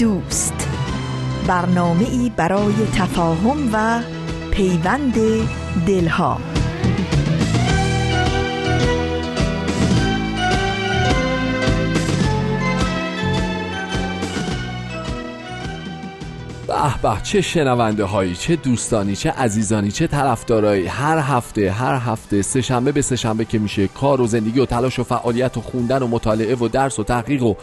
دوست. برنامه ای برای تفاهم و پیوند دلها. به به چه شنونده هایی چه دوستانی چه عزیزانی چه طرفدارایی. هر هفته هر هفته سه شنبه به سه شنبه که میشه کار و زندگی و تلاش و فعالیت و خوندن و مطالعه و درس و تحقیق و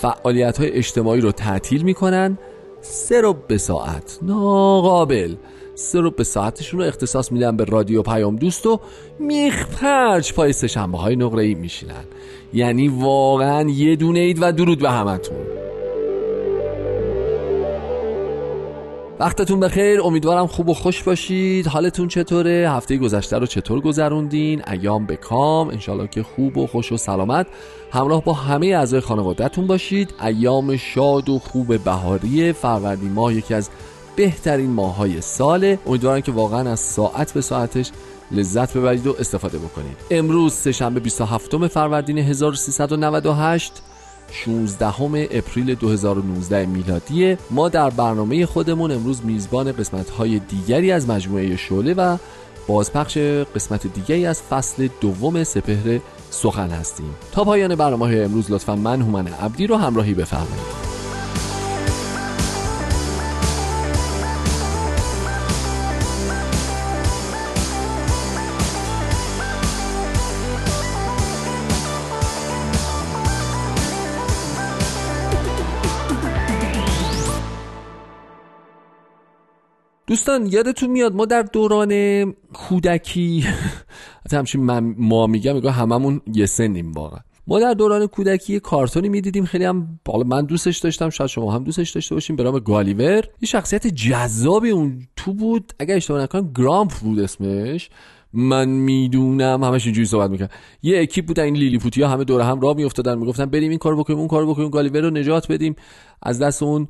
فعالیت های اجتماعی رو تعطیل می‌کنن سه رو به ساعت. ناقابل. سه رو به ساعتشون رو اختصاص میدن به رادیو پیام دوست و میخ پرچ پای سه شنبه های نقره ای میشینن. یعنی واقعا یه دونه اید و درود به همتون. وقتتون بخیر. امیدوارم خوب و خوش باشید. حالتون چطوره؟ هفته گذشته رو چطور گذروندین؟ ایام به کام. انشالله که خوب و خوش و سلامت. همراه با همه اعضای خانوادهتون باشید. ایام شاد و خوب بهاری فروردین ماه یکی از بهترین ماهای ساله. امیدوارم که واقعا از ساعت به ساعتش لذت ببرید و استفاده بکنید. امروز سهشنبه 27 فروردین 1398 16 اپریل 2019 میلادی ما در برنامه خودمون امروز میزبان قسمت های دیگری از مجموعه شعله و بازپخش قسمت دیگری از فصل دوم سپهر سخن هستیم. تا پایان برنامه امروز لطفا من هومن عبدی رو همراهی بفرمایید. دوستان یادتون میاد ما در دوران کودکی همچین ما میگم میگم هممون یه سنیم واقعا. ما در دوران کودکی کارتونی می‌دیدیم خیلی هم بالا من دوستش داشتم شاید شما هم دوستش داشته باشیم به نام گالیور. یه شخصیت جذابی اون تو بود. اگر اشتباه نکنم گرامپ بود اسمش. من می‌دونم. همش اینجوری صحبت می‌کنم یه اکیپ بودن این لیلیپوتی ها همه دور هم راه میافتادن. می‌گفتن بریم این کارو بکنیم اون کارو بکنیم گالیور رو نجات بدیم. از دست اون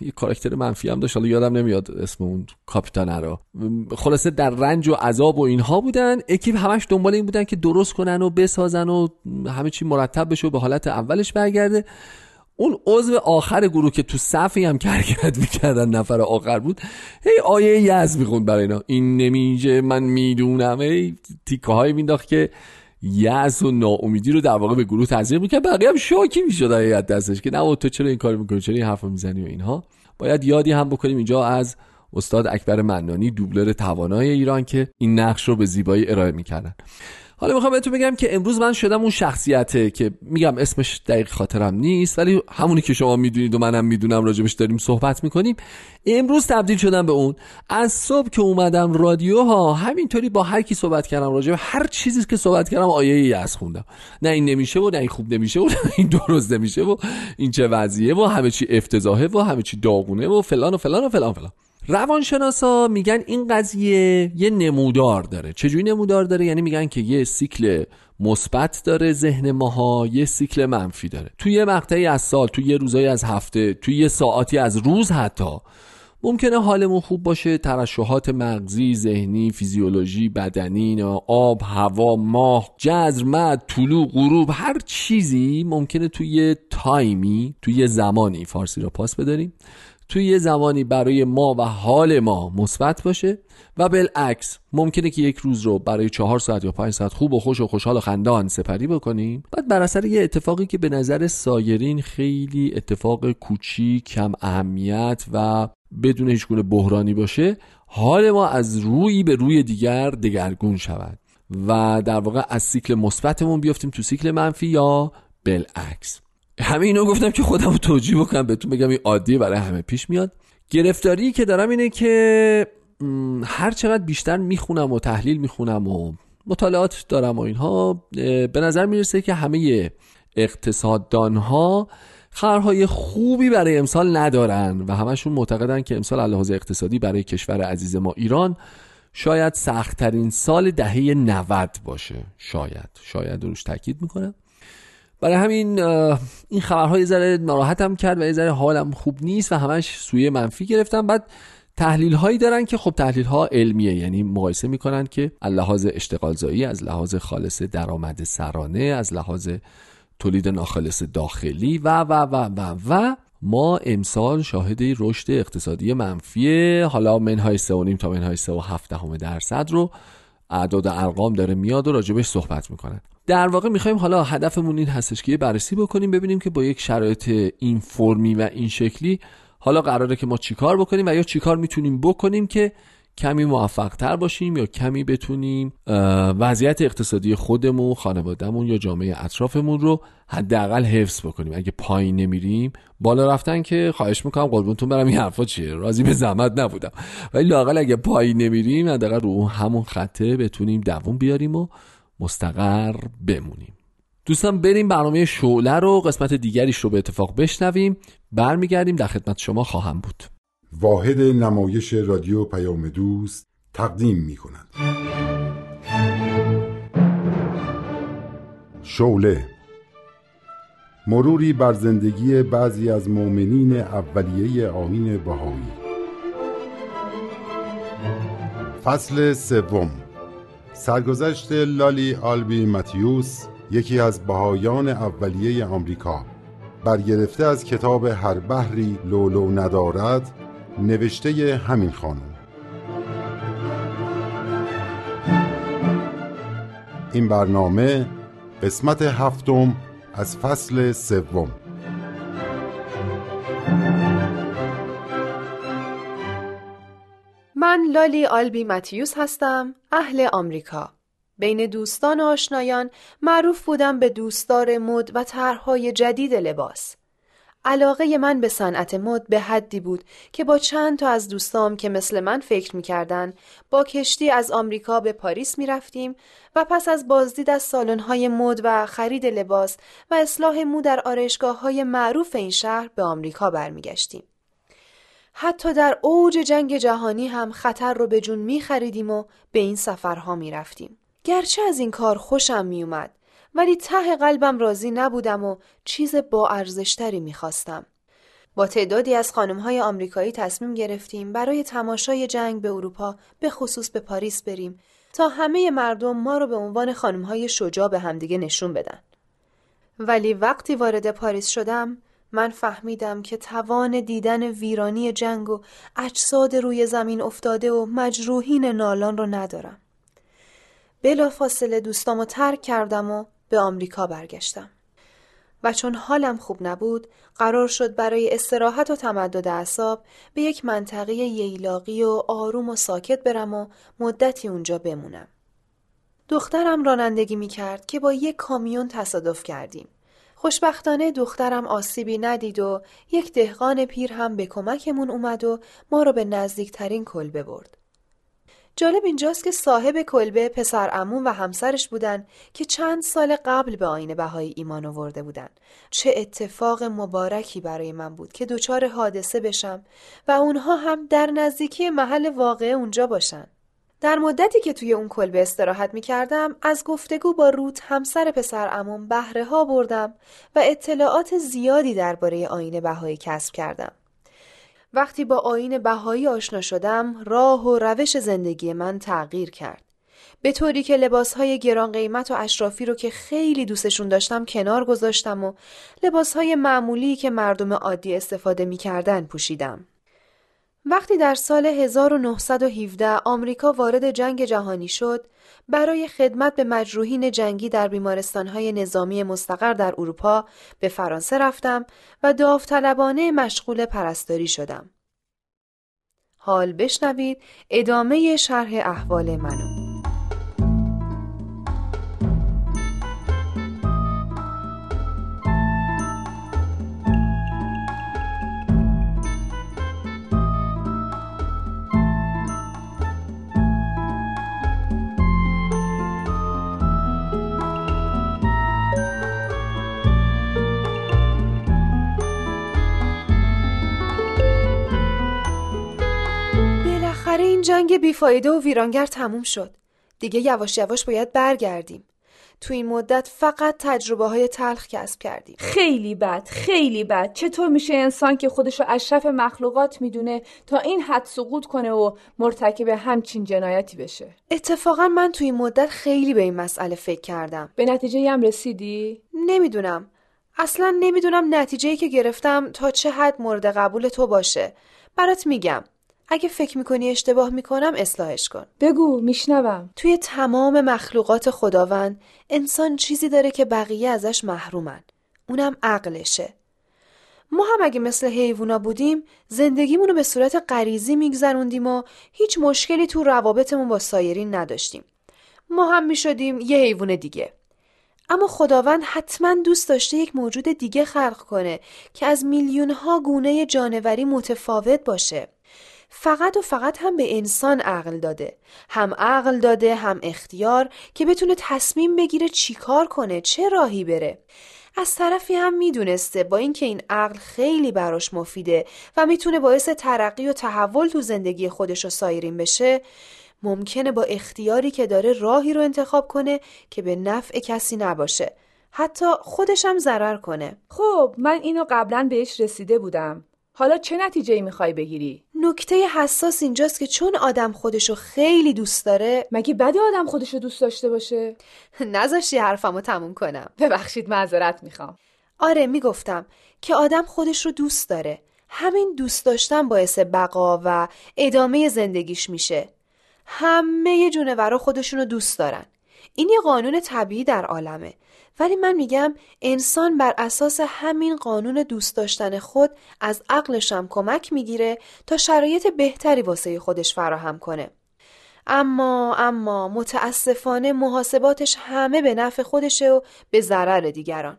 یه کاراکتر منفی هم داشت. حالا یادم نمیاد اسم اون کاپیتان رو. خلاصه در رنج و عذاب و اینها بودن. اکیپ همش دنبال این بودن که درست کنن و بسازن و همه چی مرتب بشه و به حالت اولش برگرده. اون عضو آخر گروه که تو صفی هم کرکرد می‌کردن نفر آخر بود هی آیه یز می‌خوند برای اینا. این نمیجه من می‌دونم. هی تیکه های مینداخت که یز و ناامیدی رو در واقع به گروه تزریق می‌کرد. بقیه هم شاکی می‌شد از دستش که نه تو چرا این کار می‌کنی؟ چرا این حرف می‌زنی و اینها؟ باید یادی هم بکنیم اینجا از استاد اکبر منانی دوبلر توانای ایران که این نقش رو به زیبایی ارائه می‌کردن. حالا می‌خوام بهتون بگم که امروز من شدم اون شخصیته که میگم اسمش دقیق خاطرم نیست ولی همونی که شما می‌دونید و منم می‌دونم راجبش داریم صحبت می‌کنیم. امروز تبدیل شدم به اون. از صبح که اومدم رادیو ها همینطوری با هر کی صحبت کردم راجب هر چیزی که صحبت کردم آیه ای از خوندم. نه این نمیشه و نه این خوب نمیشه و نه این درست نمیشه و این چه وضعیه و همه چی افتضاحه و همه چی داغونه و فلان و فلان و فلان فلان. روانشناسا میگن این قضیه یه نمودار داره. چجوری نمودار داره؟ یعنی میگن که یه سیکل مثبت داره ذهن ماها یه سیکل منفی داره. توی یه مقطعی از سال توی یه روزایی از هفته توی یه ساعتی از روز حتی ممکنه حالمون خوب باشه. ترشحات مغزی، ذهنی، فیزیولوژی، بدنی، آب، هوا، ماه، جزر، مد، طلوع، غروب هر چیزی ممکنه توی تایمی توی زمانی فارسی را پاس بداریم. توی یه زمانی برای ما و حال ما مثبت باشه و بالعکس ممکنه که یک روز رو برای چهار ساعت یا پنج ساعت خوب و خوش و خوشحال و خندان سپری بکنیم. بعد بر اثر یه اتفاقی که به نظر سایرین خیلی اتفاق کوچیک کم اهمیت و بدون هیچ گونه بحرانی باشه حال ما از روی به روی دیگر دگرگون شود و در واقع از سیکل مثبتمون بیافتیم تو سیکل منفی یا بالعکس. همه اینو گفتم که خودم رو توجیه بکنم بهتون بگم این عادیه برای همه پیش میاد. گرفتاری که دارم اینه که هر چقدر بیشتر می‌خونم و تحلیل می‌خونم و مطالعات دارم و اینها به نظر می‌رسه که همه اقتصاددان ها خبرهای خوبی برای امسال ندارن و همشون معتقدن که امسال لحاظ اقتصادی برای کشور عزیز ما ایران شاید سختترین سال دهه 90 باشه. شاید. شاید روش تاکید می‌کنم. برای همین این خبرهای ذره ناراحتم کرد و یه ذره حالم خوب نیست و همش سوی منفی گرفتم. بعد تحلیل هایی دارن که خب تحلیل ها علمیه یعنی مقایسه می‌کنن که از لحاظ اشتغال زایی از لحاظ خالص درآمد سرانه از لحاظ تولید ناخالص داخلی و و و و و. ما امسال شاهد رشد اقتصادی منفی حالا منهای 3.5 تا منهای 3.7 درصد رو اعداد ارقام داره میاد و راجبش صحبت می‌کنن در واقع می‌خوایم حالا هدفمون این هستش که بررسی بکنیم ببینیم که با یک شرایط این فرمی و این شکلی حالا قراره که ما چیکار بکنیم و یا چیکار می‌تونیم بکنیم که کمی موفق تر باشیم یا کمی بتونیم وضعیت اقتصادی خودمون خانوادهمون یا جامعه اطرافمون رو حداقل حفظ بکنیم. اگه پایین نمیریم بالا رفتن که خواهش می‌کنم قربونتون برم این حرفا چیه؟ راضی به زحمت نبودم. ولی لاقل اگه پایین نمیریم حداقل رو همون خطه بتونیم دووم بیاریم و مستقر بمونیم. دوستان بریم برنامه شعله رو قسمت دیگریش رو به اتفاق بشنویم. برمیگردیم در خدمت شما خواهم بود. واحد نمایش رادیو پیام دوست تقدیم می کند شوله مروری بر زندگی بعضی از مؤمنین اولیه آین بهایی. فصل سوم سرگذشت لالی آلبی ماتیوس یکی از بهایان اولیه آمریکا. برگرفته از کتاب هر بحری لولو ندارد نوشته همین خانم. این برنامه قسمت هفتم از فصل سوم. من لالی آلبی متیوس هستم اهل آمریکا. بین دوستان و آشنایان معروف بودم به دوستدار مد و طرحهای جدید لباس. علاقه من به صنعت مد به حدی بود که با چند تا از دوستام که مثل من فکر می‌کردن با کشتی از آمریکا به پاریس می‌رفتیم و پس از بازدید از سالن‌های مد و خرید لباس و اصلاح مو در آرایشگاه های معروف این شهر به آمریکا برمیگشتیم. حتی در اوج جنگ جهانی هم خطر رو به جون می خریدیم و به این سفرها می رفتیم. گرچه از این کار خوشم می اومد ولی ته قلبم راضی نبودم و چیز با ارزشتری می‌خواستم. با تعدادی از های آمریکایی تصمیم گرفتیم برای تماشای جنگ به اروپا به خصوص به پاریس بریم تا همه مردم ما رو به عنوان های شجاع به همدیگه نشون بدن. ولی وقتی وارد پاریس شدم من فهمیدم که توان دیدن ویرانی جنگ و اجساد روی زمین افتاده و مجروحین نالان رو ندارم. بلا فاصله دوستامو ترک کردم و به آمریکا برگشتم. و چون حالم خوب نبود قرار شد برای استراحت و تمدد اعصاب به یک منطقه ییلاقی و آروم و ساکت برم و مدتی اونجا بمونم. دخترم رانندگی می کرد که با یک کامیون تصادف کردیم. خوشبختانه دخترم آسیبی ندید و یک دهقان پیر هم به کمکمون اومد و ما رو به نزدیکترین کلبه برد. جالب اینجاست که صاحب کلبه پسر امون و همسرش بودن که چند سال قبل به آین بهایی ایمان آورده بودن. چه اتفاق مبارکی برای من بود که دچار حادثه بشم و اونها هم در نزدیکی محل واقع اونجا باشن. در مدتی که توی اون کلبه استراحت می کردم از گفتگو با روت همسر پسر امون بهره ها بردم و اطلاعات زیادی درباره آین بهایی کسب کردم. وقتی با آین بهایی آشنا شدم راه و روش زندگی من تغییر کرد. به طوری که لباسهای گران قیمت و اشرافی رو که خیلی دوستشون داشتم کنار گذاشتم و لباسهای معمولی که مردم عادی استفاده می‌کردن پوشیدم. وقتی در سال 1917 آمریکا وارد جنگ جهانی شد، برای خدمت به مجروحین جنگی در بیمارستانهای نظامی مستقر در اروپا به فرانسه رفتم و داوطلبانه مشغول پرستاری شدم. حال بشنوید ادامه شرح احوال منو. جنگ بیفایده و ویرانگر تموم شد. دیگه یواش یواش باید برگردیم. تو این مدت فقط تجربه های تلخ کسب کردیم. خیلی بد خیلی بد. چطور میشه انسان که خودش رو اشرف مخلوقات می‌دونه تا این حد سقوط کنه و مرتکب همچین جنایتی بشه؟ اتفاقا من تو این مدت خیلی به این مسئله فکر کردم. به نتیجه هم رسیدی؟ نمی‌دونم. اصلا نمی‌دونم نتیجه که گرفتم تا چه حد مورد قبول تو باشه. برات میگم. اگه فکر می‌کنی اشتباه می‌کنم اصلاحش کن. بگو میشنوم. توی تمام مخلوقات خداوند انسان چیزی داره که بقیه ازش محرومن. اونم عقلشه. ما هم اگه مثل حیوونا بودیم زندگیمونو رو به صورت غریزی میگذروندیم و هیچ مشکلی تو روابطمون با سایرین نداشتیم. ما هم می‌شدیم یه حیوان دیگه. اما خداوند حتما دوست داشته یک موجود دیگه خلق کنه که از میلیون ها گونه جانوری متفاوت باشه. فقط و فقط هم به انسان عقل داده. هم عقل داده هم اختیار که بتونه تصمیم بگیره چیکار کنه چه راهی بره. از طرفی هم می‌دونسته با اینکه این عقل خیلی براش مفیده و می‌تونه باعث ترقی و تحول تو زندگی خودش و سایرین بشه ممکنه با اختیاری که داره راهی رو انتخاب کنه که به نفع کسی نباشه. حتی خودش هم ضرر کنه. خب من اینو قبلا بهش رسیده بودم. حالا چه نتیجه ای می‌خوای بگیری؟ نکته حساس اینجاست که چون آدم خودشو خیلی دوست داره مگه بده آدم خودشو دوست داشته باشه؟ نذاشتی حرفمو تموم کنم. ببخشید معذرت می‌خوام. آره می‌گفتم که آدم خودش رو دوست داره. همین دوست داشتن باعث بقا و ادامه زندگیش میشه. همه جونورا خودشونو دوست دارن. این یه قانون طبیعی در عالمه. ولی من میگم انسان بر اساس همین قانون دوست داشتن خود از عقلش هم کمک می‌گیره تا شرایط بهتری واسه خودش فراهم کنه. اما اما متاسفانه محاسباتش همه به نفع خودشه و به ضرر دیگران.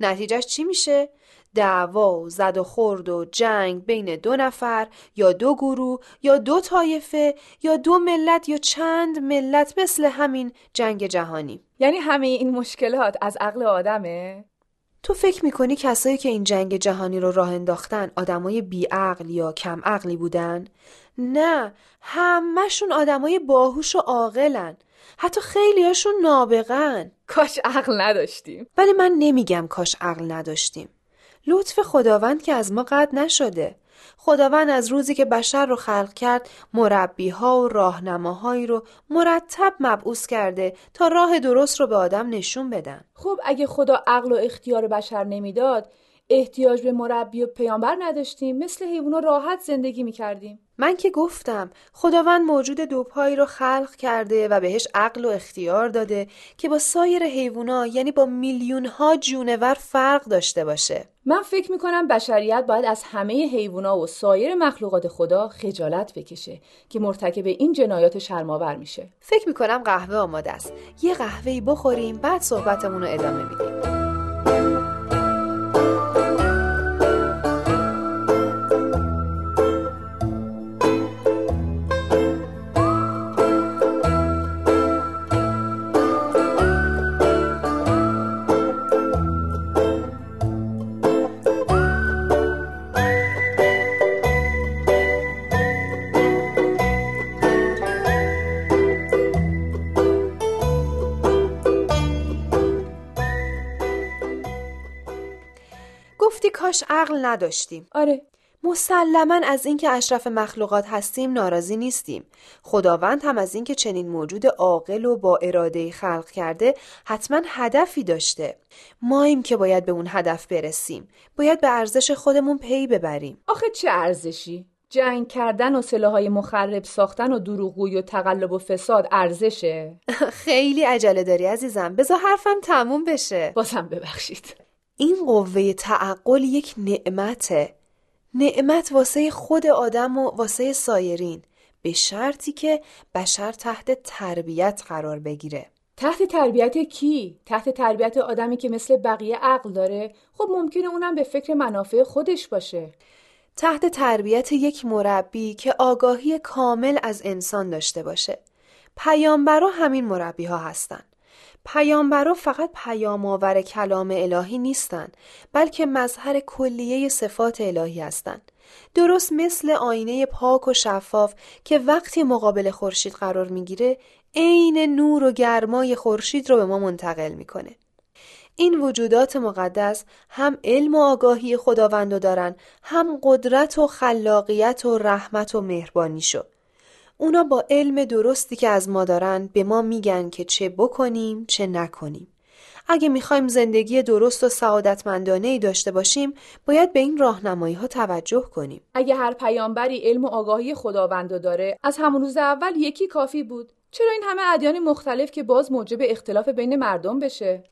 نتیجهش چی میشه؟ دعوا و زد و خورد و جنگ بین دو نفر یا دو گروه یا دو طایفه یا دو ملت یا چند ملت مثل همین جنگ جهانی. یعنی همه این مشکلات از عقل آدمه؟ تو فکر می‌کنی کسایی که این جنگ جهانی رو راه انداختن آدمای بیعقل یا کم عقلی بودن؟ نه همهشون آدمای باهوش و عاقلن. حتی خیلیاشون نابغن. کاش عقل نداشتیم. ولی من نمیگم کاش عقل نداشتیم. لطف خداوند که از ما قطع نشده. خداوند از روزی که بشر رو خلق کرد مربی ها و راهنماهایی رو مرتب مبعوث کرده تا راه درست رو به آدم نشون بدن. خب اگه خدا عقل و اختیار بشر نمی‌داد احتیاج به مربی و پیامبر نداشتیم. مثل حیوونا راحت زندگی می‌کردیم. من که گفتم خداوند موجود دوپایی رو خلق کرده و بهش عقل و اختیار داده که با سایر حیوونا یعنی با میلیون ها جونور فرق داشته باشه. من فکر می‌کنم بشریت باید از همه حیوونا و سایر مخلوقات خدا خجالت بکشه که مرتکب این جنایات شرماور میشه. فکر می‌کنم قهوه آماده است. یه قهوه‌ای بخوریم بعد صحبتمون رو ادامه میدیم. کاش عقل نداشتیم. آره مسلما از اینکه اشرف مخلوقات هستیم ناراضی نیستیم. خداوند هم از اینکه چنین موجود عاقل و با اراده خلق کرده حتما هدفی داشته. ماییم که باید به اون هدف برسیم. باید به ارزش خودمون پی ببریم. آخه چه ارزشی؟ جنگ کردن و سلاحهای مخرب ساختن و دروغگویی و تقلب و فساد ارزشه. خیلی عجله داری عزیزم. بذار حرفم تموم بشه. بازم ببخشید. این قوه تعقل یک نعمته. نعمت واسه خود آدم و واسه سایرین به شرطی که بشر تحت تربیت قرار بگیره. تحت تربیت کی؟ تحت تربیت آدمی که مثل بقیه عقل داره؟ خب ممکنه اونم به فکر منافع خودش باشه. تحت تربیت یک مربی که آگاهی کامل از انسان داشته باشه. پیامبرا همین مربی ها هستن. پیامبرا فقط پیام آور کلام الهی نیستند بلکه مظهر کلیه صفات الهی هستند درست مثل آینه پاک و شفاف که وقتی مقابل خورشید قرار می‌گیره عین نور و گرمای خورشید رو به ما منتقل می‌کنه. این وجودات مقدس هم علم و آگاهی خداوندو دارن هم قدرت و خلاقیت و رحمت و مهربانی شو. اونا با علم درستی که از ما دارن به ما میگن که چه بکنیم چه نکنیم. اگه می‌خوایم زندگی درست و سعادتمندانه ای داشته باشیم باید به این راهنمایی ها توجه کنیم. اگه هر پیامبری علم و آگاهی خداوندو داره از همون روز اول یکی کافی بود. چرا این همه ادیان مختلف که باز موجب اختلاف بین مردم بشه؟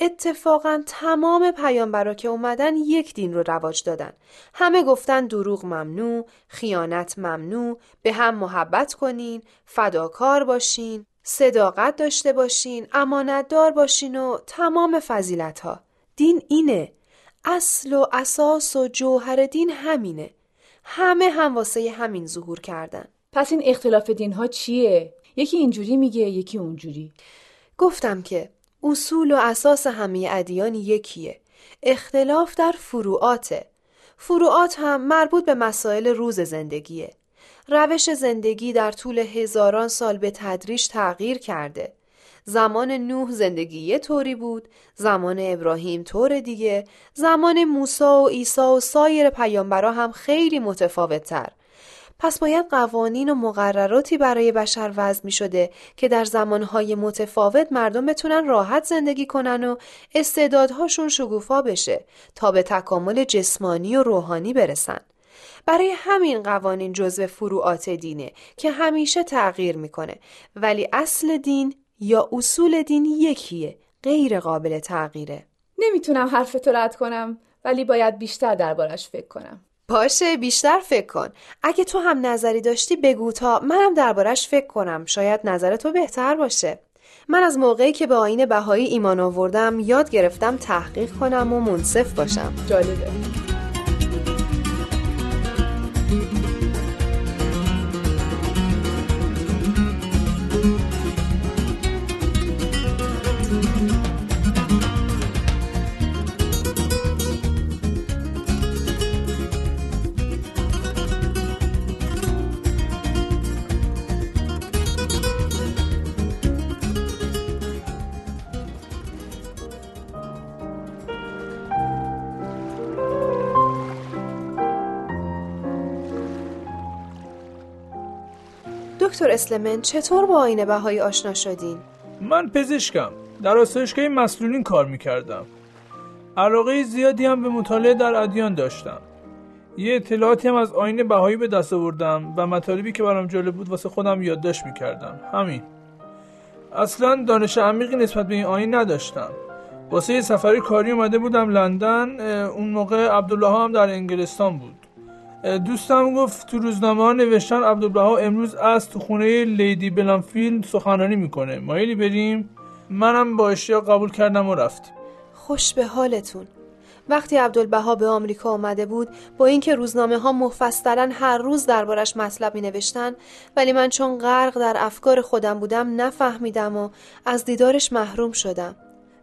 اتفاقا تمام پیامبرا که اومدن یک دین رو رواج دادن. همه گفتن دروغ ممنوع، خیانت ممنوع، به هم محبت کنین، فداکار باشین، صداقت داشته باشین، امانتدار باشین و تمام فضیلت ها. دین اینه. اصل و اساس و جوهر دین همینه. همه هم واسه همین ظهور کردن. پس این اختلاف دین ها چیه؟ یکی اینجوری میگه یکی اونجوری. گفتم که اصول و اساس همه ادیان یکیه. اختلاف در فروعاته. فروعات هم مربوط به مسائل روز زندگیه. روش زندگی در طول هزاران سال به تدریج تغییر کرده. زمان نوح زندگی یه طوری بود، زمان ابراهیم طور دیگه، زمان موسی و عیسی و سایر پیامبرا هم خیلی متفاوت تر. پس باید قوانین و مقرراتی برای بشر وضع می شده که در زمانهای متفاوت مردم بتونن راحت زندگی کنن و استعدادهاشون شگوفا بشه تا به تکامل جسمانی و روحانی برسن. برای همین قوانین جزو فروعات دینه که همیشه تغییر می‌کنه. ولی اصل دین یا اصول دین یکیه غیر قابل تغییره. نمی‌تونم حرف تو رد کنم ولی باید بیشتر دربارش فکر کنم. باشه بیشتر فکر کن. اگه تو هم نظری داشتی بگو تا منم دربارش فکر کنم. شاید نظر تو بهتر باشه. من از موقعی که به آین بهایی ایمان آوردم یاد گرفتم تحقیق کنم و منصف باشم. جالبه. دکتر اسلمن چطور با آین بهایی آشنا شدین؟ من پزشکم. در آسایشگاه مسلولین کار می‌کردم. علاقه زیادی هم به مطالعه در ادیان داشتم. یه اطلاعاتی هم از آین بهایی به دست آوردم و مطالبی که برام جالب بود واسه خودم یادداشت می‌کردم. همین. اصلا دانش عمیقی نسبت به این آین نداشتم. واسه یه سفری کاری اومده بودم لندن اون موقع عبدالله هم در انگلستان بود. دوستم گفت تو روزنامه ها نوشتن عبدالبها امروز از تو خونه لیدی بلانفیلد سخنرانی می‌کنه. مایلی بریم. منم با اشتیاق قبول کردم و رفتیم خوش به حالتون. وقتی عبدالبها به آمریکا آمده بود با اینکه روزنامه ها مفصلا هر روز دربارش مطلب می نوشتن ولی من چون غرق در افکار خودم بودم نفهمیدم و از دیدارش محروم شدم.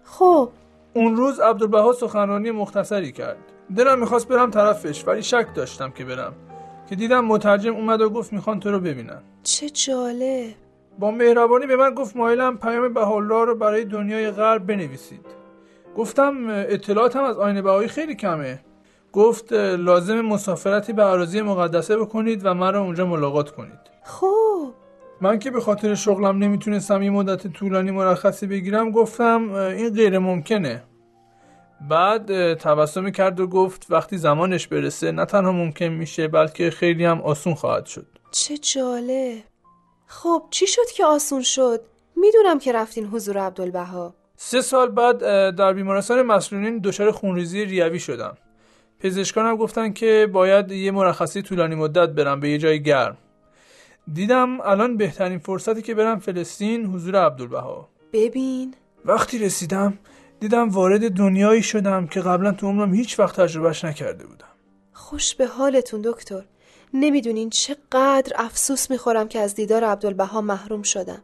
خب. اون روز عبدالبها سخنرانی مختصری کرد. دلم می‌خواست برم طرفش ولی شک داشتم که برم. که دیدم مترجم اومد و گفت می‌خوان تو رو ببینن. چه جالب. با مهربانی به من گفت مایلم پیام بهالله رو برای دنیای غرب بنویسید. گفتم اطلاعاتم از آین بهایی خیلی کمه. گفت لازم مسافرتی به عراضی مقدسه بکنید و من رو اونجا ملاقات کنید. خوب. من که به خاطر شغلم نمی‌تونستم یه مدت طولانی مرخصی بگیرم گفتم این غیر ممکنه بعد تبسمی کرد و گفت وقتی زمانش برسه نه تنها ممکن میشه بلکه خیلی هم آسون خواهد شد. چه جالب. خب چی شد که آسون شد؟ می‌دونم که رفتین حضور عبدالبها. سه سال بعد در بیمارستان مسلونین دچار خونریزی ریوی شدم پزشکانم گفتن که باید یه مرخصی طولانی مدت برم به یه جای گرم. دیدم الان بهترین فرصتی که برم فلسطین حضور عبدالبها. ببین. وقتی رسیدم دیدم وارد دنیایی شدم که قبلا تو عمرم هیچ وقت تجربهش نکرده بودم. خوش به حالتون دکتر. نمی‌دونین چقدر افسوس می‌خورم که از دیدار عبدالبها محروم شدم.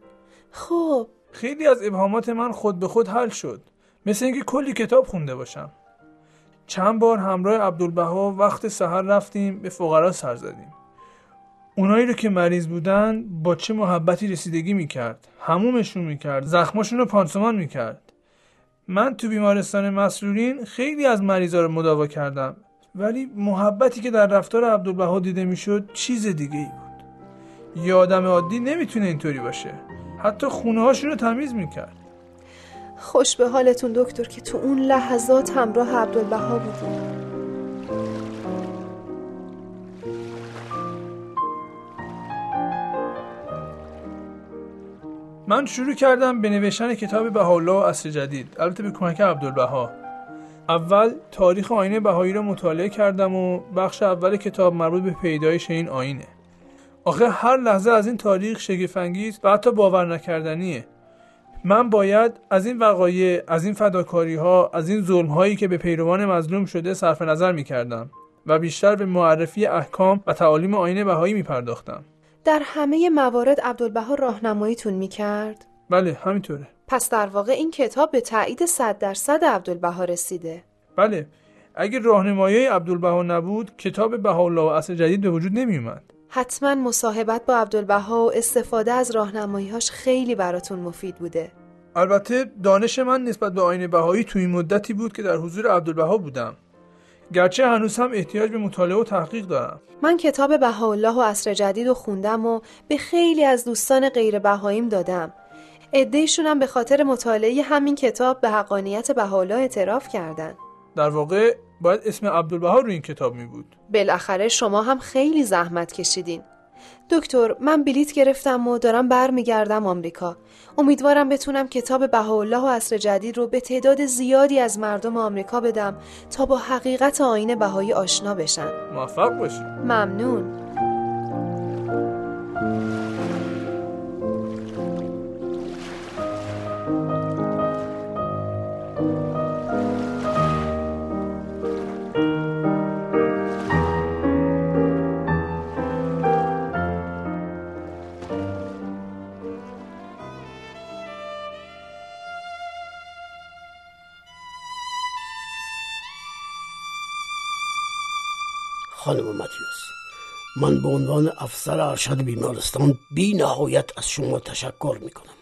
خب. خیلی از ابهامات من خود به خود حل شد. مثل اینکه کلی کتاب خونده باشم. چند بار همراه عبدالبها وقت سحر رفتیم به فقرا سر زدیم. اونایی رو که مریض بودن با چه محبتی رسیدگی می‌کرد؟ همومشون می‌کرد. زخماشون رو پانسمان می‌کرد. من تو بیمارستان مسرورین خیلی از مریضا رو مداوا کردم ولی محبتی که در رفتار عبدالبها دیده می‌شد چیز دیگه ای بود. یه آدم عادی نمی‌تونه اینطوری باشه. حتی خونه هاشون رو تمیز می‌کرد. خوش به حالتون دکتر که تو اون لحظات همراه عبدالبها بودیم من شروع کردم به نوشتن کتاب بهاءالله و عصر جدید. البته به کمک عبدالبها. اول تاریخ آینه بهایی را مطالعه کردم و بخش اول کتاب مربوط به پیدایش این آینه. آخه هر لحظه از این تاریخ شگفنگیز و حتی باور نکردنیه. من باید از این وقایع از این فداکاری ها از این ظلم هایی که به پیروان مظلوم شده صرف نظر می کردم و بیشتر به معرفی احکام و تعالیم آینه بهایی می پرداختم در همه موارد عبدالبها راهنماییتون می‌کرد؟ بله همینطوره. پس در واقع این کتاب به تایید صد درصد عبدالبها رسیده. بله اگر راهنمایی عبدالبها نبود کتاب بهاءالله و اصل جدید به وجود نمی اومد حتما مصاحبت با عبدالبها و استفاده از راهنماییهاش خیلی براتون مفید بوده. البته دانش من نسبت به آینه بهایی توی این مدتی بود که در حضور عبدالبها بودم. گرچه هنوز هم احتیاج به مطالعه و تحقیق دارم. من کتاب بهاءالله و عصر جدید رو خوندم و به خیلی از دوستان غیر بهاییم دادم. عدهشون به خاطر مطالعه همین کتاب به حقانیت بهاءالله اعتراف کردن. در واقع باید اسم عبدالبها رو این کتاب می بود بالاخره شما هم خیلی زحمت کشیدین. دکتر من بلیت گرفتم و دارم برمیگردم آمریکا. امیدوارم بتونم کتاب بهاءالله و عصر جدید رو به تعداد زیادی از مردم آمریکا بدم تا با حقیقت آین بهایی آشنا بشن. موفق باشی. ممنون. خانم متیوس. من به عنوان افسر ارشد بیمارستان بی نهایت از شما تشکر می کنم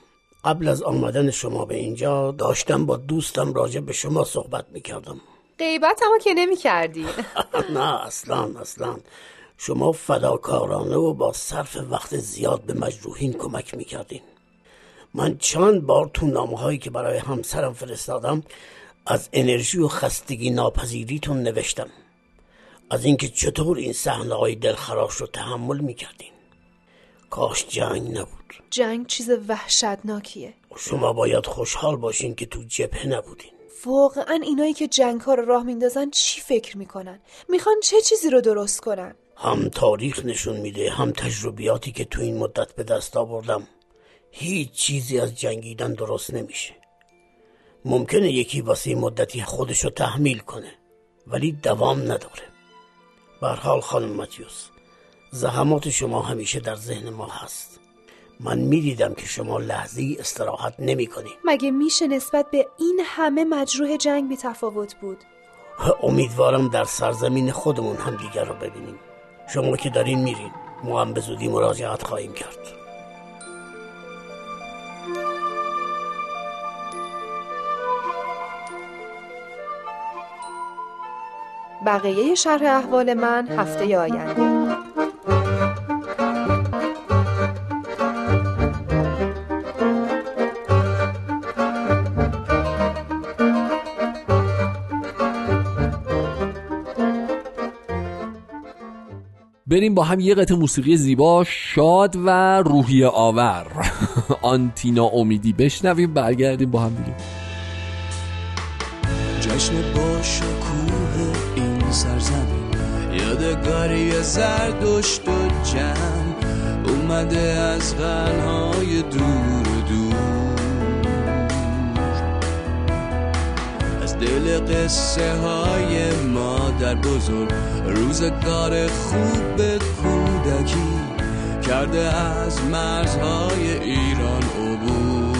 قبل از آمدن شما به اینجا داشتم با دوستم راجع به شما صحبت می کردم غیبت اما که نمی کردی نه اصلا اصلا. شما فداکارانه و با صرف وقت زیاد به مجروحین کمک می کردین من چند بار تو نامه هایی که برای همسرم فرستادم از انرژی و خستگی ناپذیریتون نوشتم. از اینکه چطور این صحنه های دلخراش رو تحمل می‌کردین. کاش جنگ نبود. جنگ چیز وحشتناکیه. شما باید خوشحال باشین که تو جبهه نبودین. واقعا اینایی که جنگ ها رو راه میندازن چی فکر می‌کنن؟ می‌خوان چه چیزی رو درست کنن؟ هم تاریخ نشون میده هم تجربیاتی که تو این مدت به دست آوردم. هیچ چیزی از جنگیدن درست نمیشه. ممکنه یکی واسه مدتی خودشو تحمیل کنه ولی دوام نداره. حال خانم ماتیوس زحمات شما همیشه در ذهن ما هست. من می‌دیدم که شما لحظه استراحت نمی کنی. مگه میشه نسبت به این همه مجروح جنگ بی تفاوت بود؟ امیدوارم در سرزمین خودمون هم دیگر رو ببینیم. شما که دارین میرین ما هم به زودی مراجعت خواهیم کرد. بقیه شرح احوال من هفته آینده. بریم با هم یه قطع موسیقی زیبا شاد و روحی آور. آنتینا امیدی بشنویم برگردیم با هم دیگه. یادگاری زردشت و جمع اومده از غنهای دور و دور. از دل قصه های مادر بزرگ روزگار خوب کودکی کرده از مرزهای ایران عبور.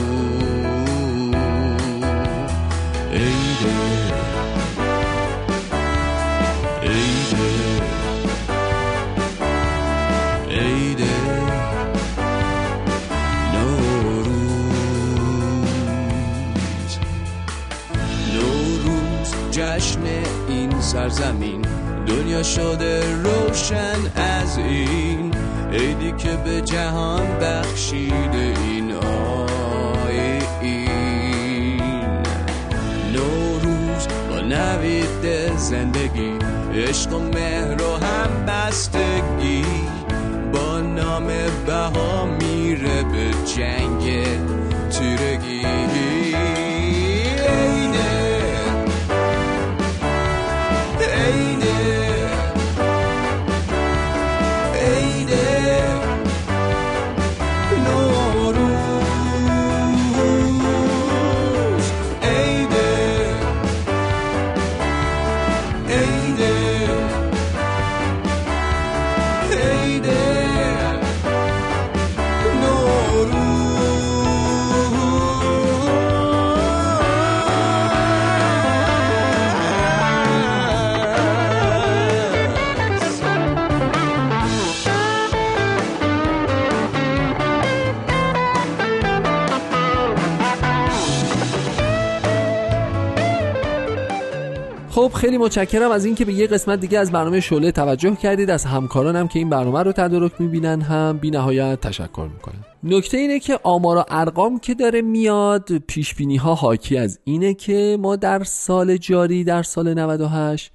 عیده عیده سرزمین. دنیا شده روشن از این. عیدی که به جهان بخشیده این. آیین نوروز با نوید زندگی. عشق و مهر و هم بستگی با نام بها میره به جنگ خیلی متشکرم از اینکه به یه قسمت دیگه از برنامه شعله توجه کردید. از همکارانم که این برنامه رو تدارک می‌بینن هم بی نهایت تشکر می‌کنم. نکته اینه که آمار و ارقام که داره میاد پیش بینی ها حاکی از اینه که ما در سال جاری در سال 98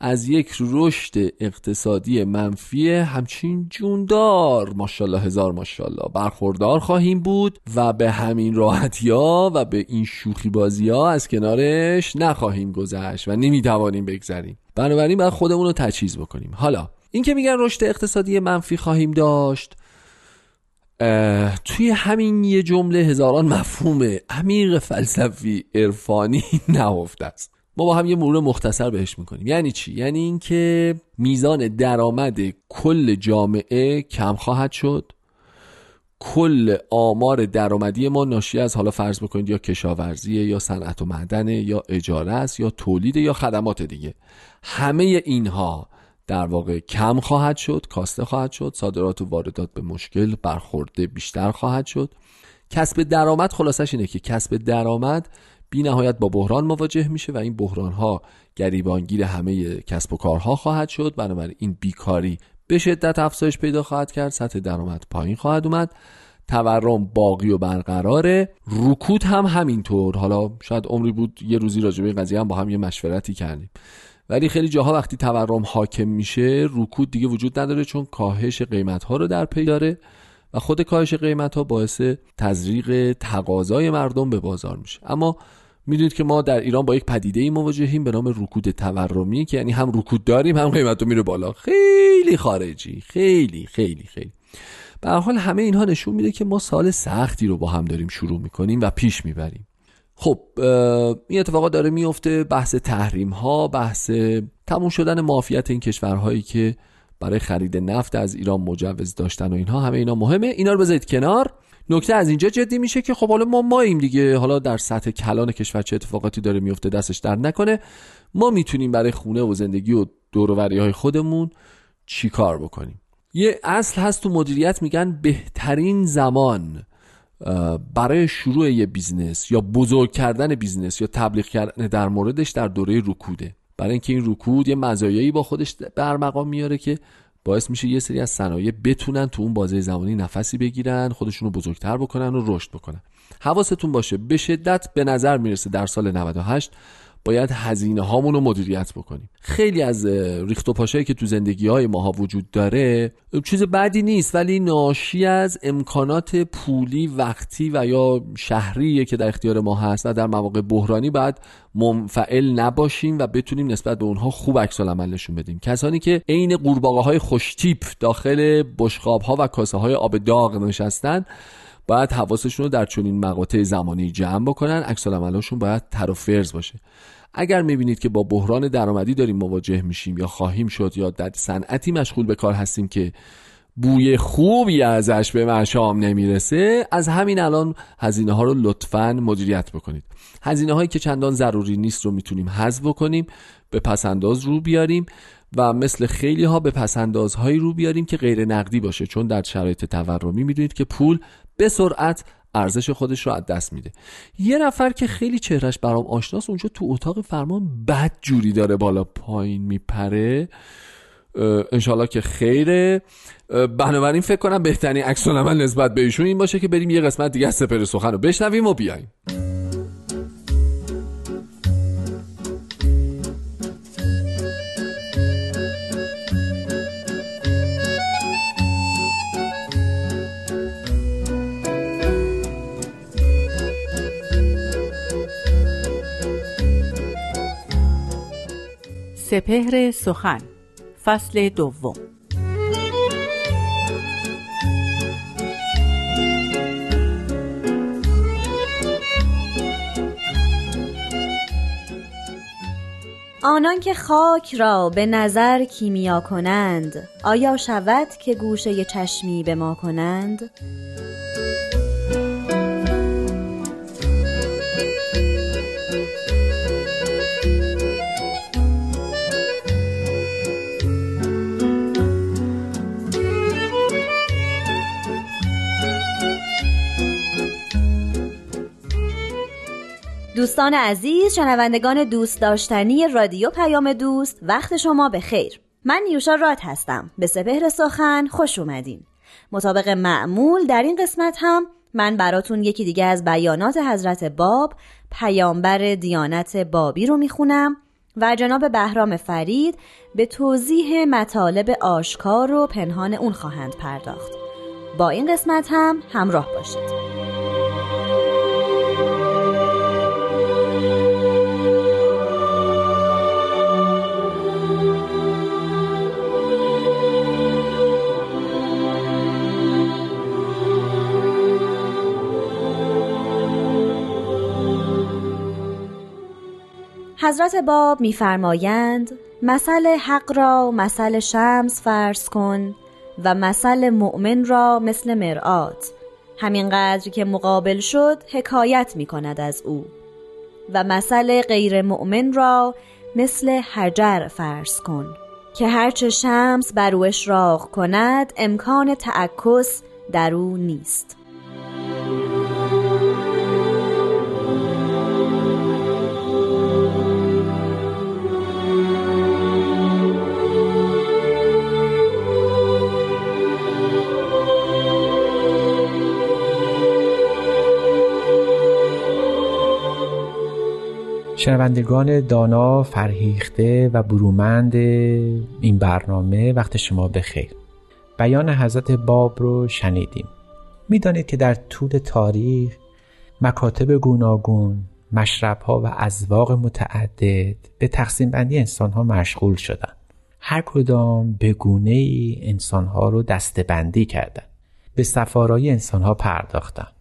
از یک رشد اقتصادی منفی همچین جوندار ماشاءالله هزار ماشاءالله. برخوردار خواهیم بود و به همین راحتی ها و به این شوخی بازی ها از کنارش نخواهیم گذشت و نمی‌توانیم بگذریم. بنابراین باید خودمون رو تجهیز بکنیم. حالا این که میگن رشد اقتصادی منفی خواهیم داشت توی همین یه جمله هزاران مفهوم عمیق فلسفی عرفانی نهفته است. ما با هم یه مرور مختصر بهش می‌کنیم. یعنی چی؟ یعنی اینکه میزان درآمد کل جامعه کم خواهد شد. کل آمار درآمدی ما ناشی از حالا فرض بکنید یا کشاورزی یا صنعت و معدن یا اجاره است یا تولید یا خدمات دیگه. همه اینها در واقع کم خواهد شد کاسته خواهد شد صادرات و واردات به مشکل برخورده بیشتر خواهد شد. کسب درآمد خلاصش اینه که کسب درآمد بی نهایت با بحران مواجه میشه و این بحران ها گریبانگیر همه کسب و کارها خواهد شد. بنابراین این بیکاری به شدت افزایش پیدا خواهد کرد. سطح درآمد پایین خواهد اومد. تورم باقی و برقراره. رکود هم همینطور. حالا شاید عمری بود یه روزی راجع به قضیه هم با هم یه مشورتی کردیم. ولی خیلی جاها وقتی تورم حاکم میشه رکود دیگه وجود نداره چون کاهش قیمت ها رو در پی داره و خود کاهش قیمت ها باعث تزریق تقاضای مردم به بازار میشه. اما می‌دونید که ما در ایران با یک پدیده ای مواجهیم به نام رکود تورمی که یعنی هم رکود داریم هم قیمت رو میره بالا. خیلی خارجی. خیلی خیلی خیلی. به حال همه اینها نشون میده که ما سال سختی رو با هم داریم شروع می‌کنیم و پیش می‌بریم. خب این اتفاقات داره میفته بحث تحریم ها بحث تموم شدن معافیت این کشورهایی که برای خرید نفت از ایران مجوز داشتن و اینها. همه اینا مهمه. اینا رو بذارید کنار. نکته از اینجا جدی میشه که خب حالا ما ماییم دیگه. حالا در سطح کلان کشور چه اتفاقاتی داره میفته دستش در نکنه. ما می‌تونیم برای خونه و زندگی و دوروبری های خودمون چی کار بکنیم؟ یه اصل هست تو مدیریت میگن بهترین زمان برای شروع یه business یا بزرگ کردن business یا تبلیغ کردن در موردش در دوره رکوده. برای اینکه این رکود یه مزایایی با خودش به ارمغان میاره که باعث میشه یه سری از صنایع بتونن تو اون بازه زمانی نفسی بگیرن خودشون رو بزرگتر بکنن و رشد بکنن. حواستون باشه به شدت به نظر می‌رسه در سال 98 باید هزینه هامون رو مدیریت بکنیم. خیلی از ریخت و پاشایی که تو زندگی های ماها وجود داره چیز بدی نیست ولی ناشی از امکانات پولی وقتی و یا شهریه که در اختیار ما هست و در مواقع بحرانی باید منفعل نباشیم و بتونیم نسبت به اونها خوب عکس العمل نشون بدیم. کسانی که عین قورباغه های خوشتیپ داخل بشقاب ها و کاسه های آب داغ نشستن باید حواسشون رو در چنین مقاطع زمانی جمع بکنن عکس العملشون باید فرز باشه. اگر می‌بینید که با بحران درآمدی داریم مواجه میشیم یا خواهیم شد یا در صنعتی مشغول به کار هستیم که بوی خوبی ازش به مشام نمی‌رسه از همین الان هزینه ها رو لطفا مدیریت بکنید. هزینه هایی که چندان ضروری نیست رو می‌تونیم حذف بکنیم به پسنداز رو بیاریم و مثل خیلی ها به پسندازهایی رو بیاریم که غیر نقدی باشه. چون در شرایط تورمی می‌دونید که پول به سرعت ارزش خودش رو از دست میده. یه نفر که خیلی چهرش برام آشناس اونجا تو اتاق فرمان بد جوری داره بالا پایین میپره. انشالله که خیره. بنابراین فکر کنم بهترین عکس نسبت به ایشون این باشه که بریم یه قسمت دیگه از سپر سخن رو بشنویم و بیایم. سپهر سخن فصل دوم آنان که خاک را به نظر کیمیا کنند آیا شود که گوشه چشمی به ما کنند؟ دوستان عزیز شنوندگان دوست داشتنی رادیو پیام دوست وقت شما به خیر. من نیوشا راد هستم. به سپهر سخن خوش اومدین. مطابق معمول در این قسمت هم من براتون یکی دیگه از بیانات حضرت باب پیامبر دیانت بابی رو می‌خونم و جناب بهرام فرید به توضیح مطالب آشکار و پنهان اون خواهند پرداخت. با این قسمت هم همراه باشید. حضرت باب میفرمایند مثل حق را مثل شمس فرض کن و مثل مؤمن را مثل مرآت همینقدر که مقابل شد حکایت می کند از او. و مثل غیر مؤمن را مثل حجر فرض کن که هرچه شمس بر او اشراق کند امکان تعکس در او نیست. شنوندگان دانا فرهیخته و برومند این برنامه وقت شما بخیر. بیان حضرت باب رو شنیدیم. می‌دانید که در طول تاریخ مکاتب گوناگون مشربها و ازواق متعدد به تقسیم بندی انسان ها مشغول شدند. هر کدام به گونه ای انسان ها رو دستبندی کردند. به سفارای انسان ها پرداختند.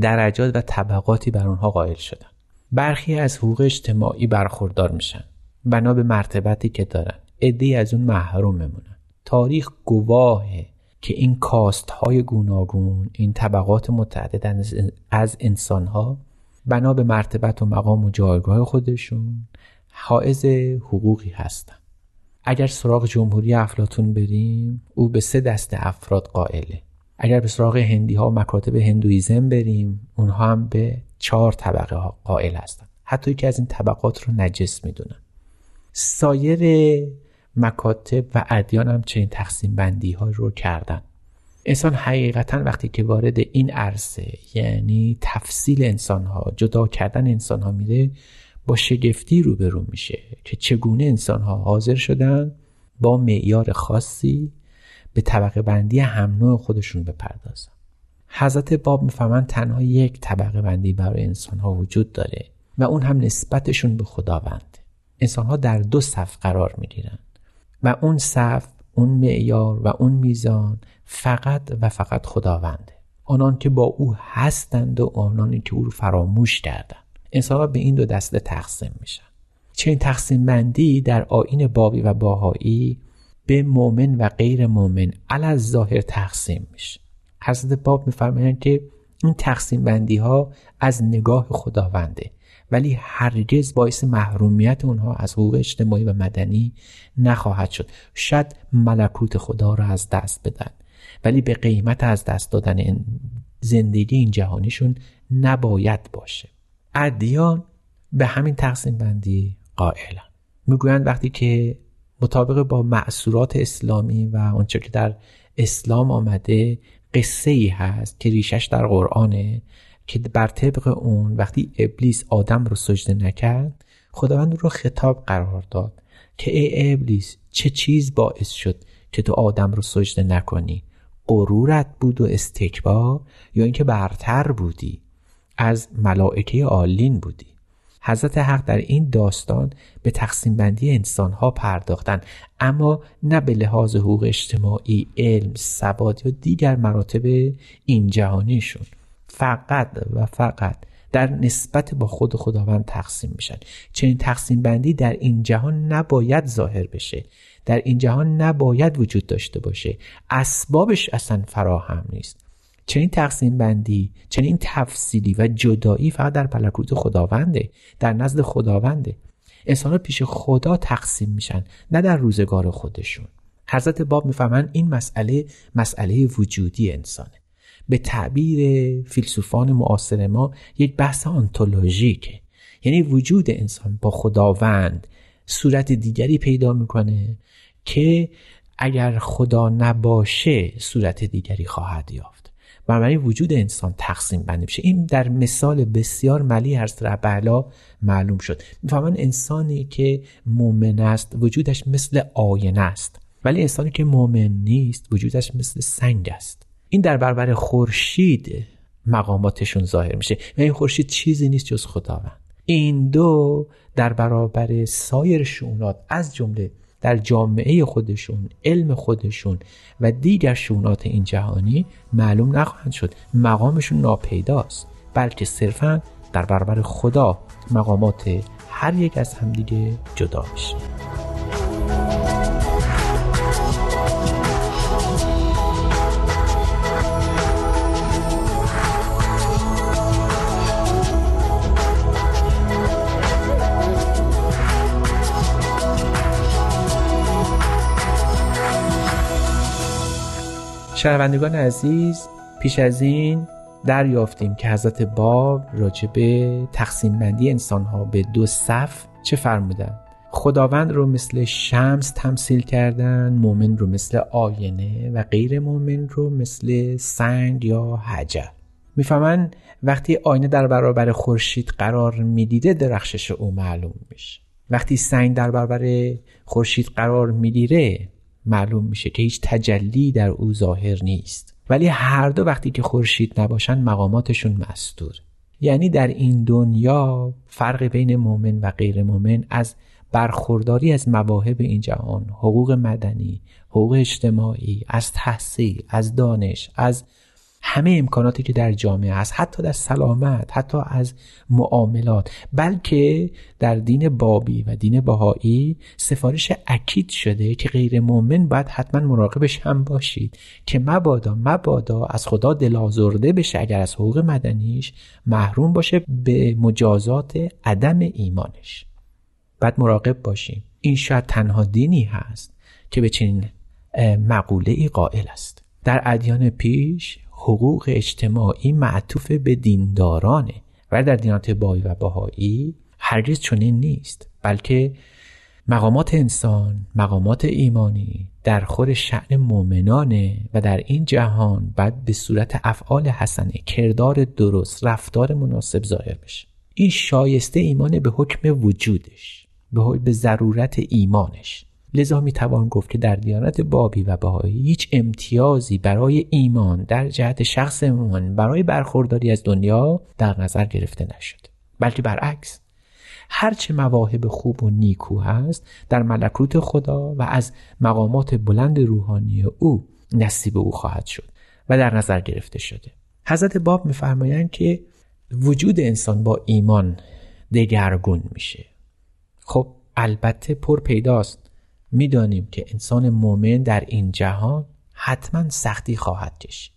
درجات و طبقاتی بر آنها قائل شدند. برخی از حقوق اجتماعی برخوردار میشن. بنا به مرتبتی که دارن. عدهای از اون محروم میمونن تاریخ گواهه که این کاست های گوناگون این طبقات متعدد از انسان ها بنا به مرتبت و مقام و جایگاه خودشون حائز حقوقی هستن. اگر سراغ جمهوری افلاتون بریم او به سه دست افراد قائله. اگر به سراغ هندی ها و مکاتب هندویزم بریم اونها هم به چهار طبقه قائل هستن. حتی که از این طبقات رو نجس می‌دونن. سایر مکاتب و ادیان هم چنین تقسیم بندی ها رو کردن. انسان حقیقتا وقتی که وارد این عرصه یعنی تفصیل انسان ها جدا کردن انسان ها میره با شگفتی روبرو میشه که چگونه انسان ها حاضر شدن با معیار خاصی به طبقه بندی هم نوع خودشون بپردازن. حضرت باب می‌فهمن تنها یک طبقه بندی برای انسان ها وجود داره و اون هم نسبتشون به خداوند. انسان ها در دو صف قرار می‌گیرن و اون صف اون معیار و اون میزان فقط و فقط خداونده. آنان که با او هستند و آنانی که او رو فراموش کردن انسان ها به این دو دسته تقسیم میشن. چنین تقسیم بندی در آین بابی و باهایی به مؤمن و غیر مؤمن از ظاهر تقسیم میشه. حضرت باب میفرمایند که این تقسیم بندی ها از نگاه خداونده ولی هرگز باعث محرومیت اونها از حقوق اجتماعی و مدنی نخواهد شد. شاید ملکوت خدا را از دست بدن ولی به قیمت از دست دادن زندگی این جهانیشون نباید باشه. ادیان به همین تقسیم بندی قائلن. می‌گویند وقتی که مطابق با معصورات اسلامی و آنچه که در اسلام آمده قصه ای هست که ریشش در قرآنه که بر طبق اون وقتی ابلیس آدم رو سجده نکرد خداوند رو خطاب قرار داد که ای ابلیس چه چیز باعث شد که تو آدم رو سجده نکنی؟ غرورت بود و استکبار یا اینکه برتر بودی؟ از ملائکه عالین بودی. حضرت حق در این داستان به تقسیم بندی انسان ها پرداختن اما نه به لحاظ حقوق اجتماعی علم ثبات یا دیگر مراتب این جهانیشون. فقط و فقط در نسبت با خود خداوند تقسیم میشن. چنین تقسیم بندی در این جهان نباید ظاهر بشه. در این جهان نباید وجود داشته باشه. اسبابش اصلا فراهم نیست. چنین تقسیم بندی چنین تفصیلی و جدایی فقط در ملکوت خداونده در نزد خداونده. انسان پیش خدا تقسیم میشن نه در روزگار خودشون. حضرت باب می‌فهمن این مسئله مسئله وجودی انسانه. به تعبیر فیلسوفان معاصر ما یک بحث آنتولوژیکه. یعنی وجود انسان با خداوند صورت دیگری پیدا می‌کنه که اگر خدا نباشه صورت دیگری خواهد یافت. بنابراین وجود انسان تقسیم بندی میشه. این در مثال بسیار ملی هست ربعلا معلوم شد. می‌فهمن انسانی که مؤمن است وجودش مثل آینه است ولی انسانی که مؤمن نیست وجودش مثل سنگ است. این در برابر خورشید مقاماتشون ظاهر میشه. و این خورشید چیزی نیست جز خداوند. این دو در برابر سایر شونات از جمله در جامعه خودشون علم خودشون و دیگر شونات این جهانی معلوم نخواهند شد. مقامشون ناپیداست بلکه صرفا در برابر خدا مقامات هر یک از همدیگه جدا میشه شنوندگان عزیز پیش از این دریافتیم که حضرت باب راجع تقسیم بندی انسان ها به دو صف چه فرمودن؟ خداوند رو مثل شمس تمثیل کردن مؤمن رو مثل آینه و غیر مؤمن رو مثل سنگ یا حجر. می‌فهمن وقتی آینه در برابر خورشید قرار می‌دیده درخشش او معلوم میشه. وقتی سنگ در برابر خورشید قرار می‌گیره معلوم میشه که هیچ تجلی در او ظاهر نیست. ولی هر دو وقتی که خورشید نباشن مقاماتشون مستور. یعنی در این دنیا فرق بین مؤمن و غیر مؤمن از برخورداری از مواهب این جهان حقوق مدنی حقوق اجتماعی از تحصیل از دانش از همه امکاناتی که در جامعه هست حتی در سلامت حتی از معاملات بلکه در دین بابی و دین بهایی سفارش اکید شده که غیر مؤمن باید حتما مراقبش هم باشید که مبادا مبادا از خدا دلازرده بشه اگر از حقوق مدنیش محروم باشه به مجازات عدم ایمانش. باید مراقب باشیم. این شاید تنها دینی هست که به چنین مقوله ای قائل است. در ادیان پیش حقوق اجتماعی معطوف به دیندارانه و در دینات بایی و بهایی هرگز چنین نیست بلکه مقامات انسان مقامات ایمانی در خور شعن مؤمنانه و در این جهان باید به صورت افعال حسنه کردار درست رفتار مناسب ظاهر بشه. این شایسته ایمان به حکم وجودش به ضرورت ایمانش. لذا می توان گفت که در دیانت بابی و بهایی هیچ امتیازی برای ایمان در جهت شخص ایمان برای برخورداری از دنیا در نظر گرفته نشد. بلکه برعکس هرچه مواهب خوب و نیکو هست در ملکوت خدا و از مقامات بلند روحانی او نصیب او خواهد شد و در نظر گرفته شده. حضرت باب میفرمایند که وجود انسان با ایمان دگرگون میشه. خب البته پر پیداست. می‌دانیم که انسان مؤمن در این جهان حتما سختی خواهد کشید.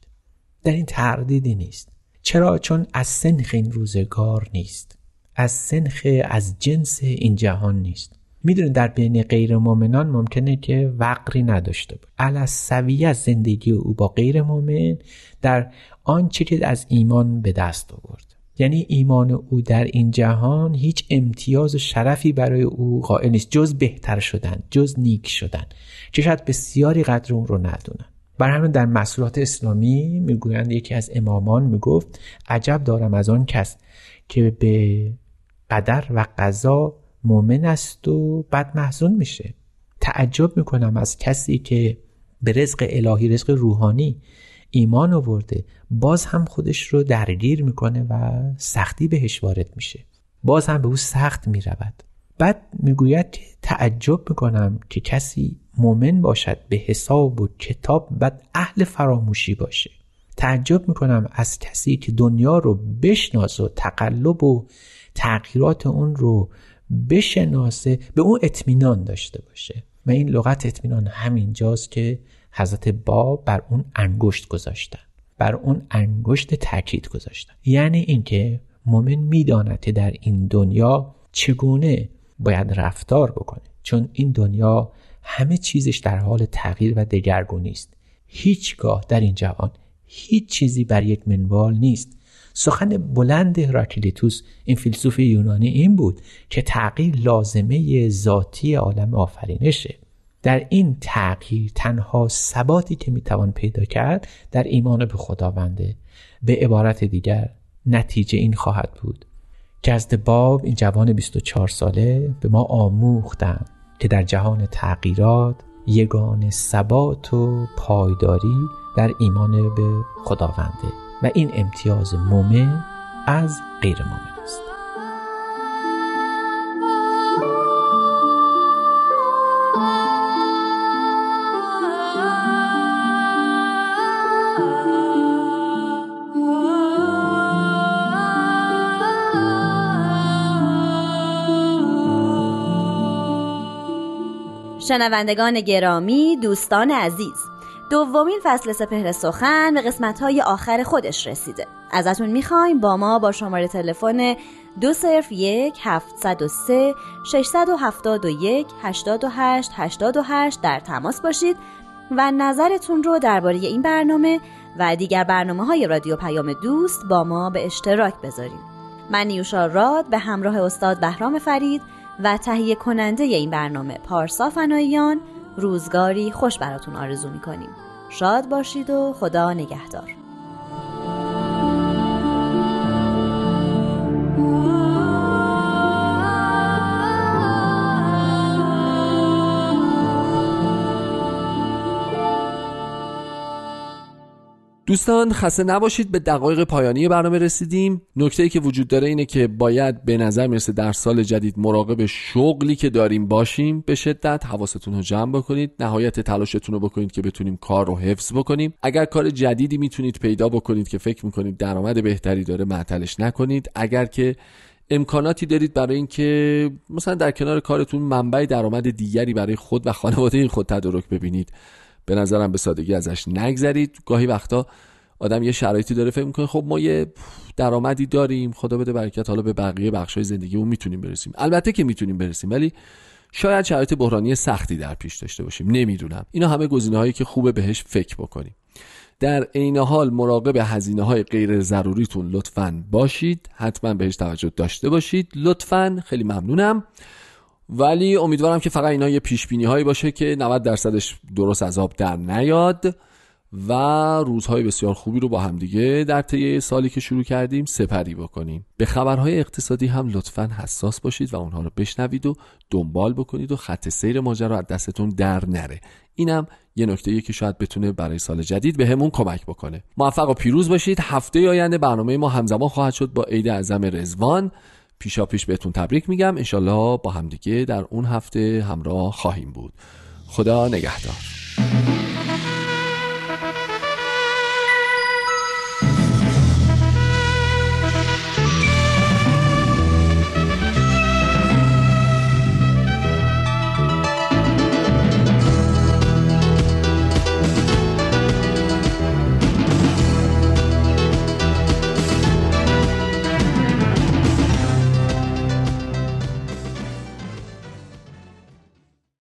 در این تردیدی نیست. چرا؟ چون از سنخ این روزگار نیست. از سنخ از جنس این جهان نیست. می‌دونید در بین غیر مؤمنان ممکنه که وقری نداشته باشه. علا سویه زندگی او با غیر مؤمن در آنچه که از ایمان به دست آورد. یعنی ایمان او در این جهان هیچ امتیاز و شرفی برای او قائل نیست. جز بهتر شدن جز نیک شدن. که شاید بسیاری قدر اون رو ندونن. بر همین در مسئولات اسلامی می‌گویند یکی از امامان می‌گفت عجب دارم از آن کس که به قدر و قضا مؤمن است و بد محزون میشه. تعجب می‌کنم از کسی که به رزق الهی رزق روحانی ایمان آورده باز هم خودش رو درگیر می‌کنه و سختی بهش وارد میشه. باز هم به او سخت می‌رود. بعد می‌گوید که تعجب می‌کنم که کسی مؤمن باشد به حساب و کتاب بعد اهل فراموشی باشه. تعجب می‌کنم از کسی که دنیا رو بشناس و تقلب و تغییرات اون رو بشناسه به اون اطمینان داشته باشه. و این لغت اطمینان همینجاست که حضرت باب بر اون انگشت گذاشتن بر اون انگشت تاکید گذاشتن. یعنی اینکه مؤمن می‌داند که در این دنیا چگونه باید رفتار بکنه. چون این دنیا همه چیزش در حال تغییر و دگرگونی است. هیچگاه در این جهان هیچ چیزی بر یک منوال نیست. سخن بلند هراکلیتوس این فیلسوف یونانی این بود که تغییر لازمه ذاتی عالم آفرینشه. در این تغییر تنها ثباتی که می‌توان پیدا کرد در ایمان به خداونده. به عبارت دیگر نتیجه این خواهد بود که از باب این جوان 24 ساله به ما آموختند که در جهان تغییرات یگان ثبات و پایداری در ایمان به خداونده و این امتیاز مومن از غیر مومن. شنوندگان گرامی دوستان عزیز دومین فصل سپهر سخن به قسمت های آخر خودش رسیده. ازتون می‌خوایم با ما با شماره تلفن دو صرف یک هفت و سه ششصد و هفتاد و یک هشتاد و هشت هشتاد و هشت در تماس باشید و نظرتون رو درباره این برنامه و دیگر برنامه های رادیو پیام دوست با ما به اشتراک بذاریم من نیوشا راد به همراه استاد بهرام فرید و تهیه کننده این برنامه پارسا فناییان روزگاری خوش براتون آرزو می‌کنیم. شاد باشید و خدا نگهدار. دوستان خسته نباشید به دقایق پایانی برنامه رسیدیم. نکته ای که وجود داره اینه که باید به نظر می‌رسه در سال جدید مراقب شغلی که داریم باشیم به شدت. حواستون رو جمع بکنید. نهایت تلاشتون رو بکنید که بتونیم کار رو حفظ بکنیم. اگر کار جدیدی می‌تونید پیدا بکنید که فکر می‌کنید درآمد بهتری داره معطلش نکنید. اگر که امکاناتی دارید برای اینکه مثلا در کنار کارتون منبع درآمد دیگری برای خود و خانواده خود تدارک ببینید به نظرم به سادگی ازش نگذرید. گاهی وقتا آدم یه شرایطی داره فکر می‌کنه خب ما یه درآمدی داریم خدا بده برکت حالا به بقیه بخشای زندگی اون می‌تونیم برسیم. البته که می‌تونیم برسیم ولی شاید شرایط بحرانی سختی در پیش داشته باشیم. نمی‌دونم. اینا همه گزینه هایی که خوبه بهش فکر بکنیم. در عین حال مراقب هزینه های غیر ضروریتون لطفا باشید. حتما بهش توجه داشته باشید. لطفا خیلی ممنونم. ولی امیدوارم که فقط اینا یه پیش بینی هایی باشه که 90 درصدش درست از آب در نیاد و روزهای بسیار خوبی رو با همدیگه در طی سالی که شروع کردیم سپری بکنیم. به خبرهای اقتصادی هم لطفا حساس باشید و اونها رو بشنوید و دنبال بکنید و خط سیر ماجرا از دستتون در نره. اینم یه نکته که شاید بتونه برای سال جدید به همون کمک بکنه. موفق و پیروز باشید. هفته آینده برنامه ما همزمان خواهد شد با عید اعظم رزوان پیشا پیش بهتون تبریک میگم. انشالله با همدیگه در اون هفته همراه خواهیم بود. خدا نگهدار.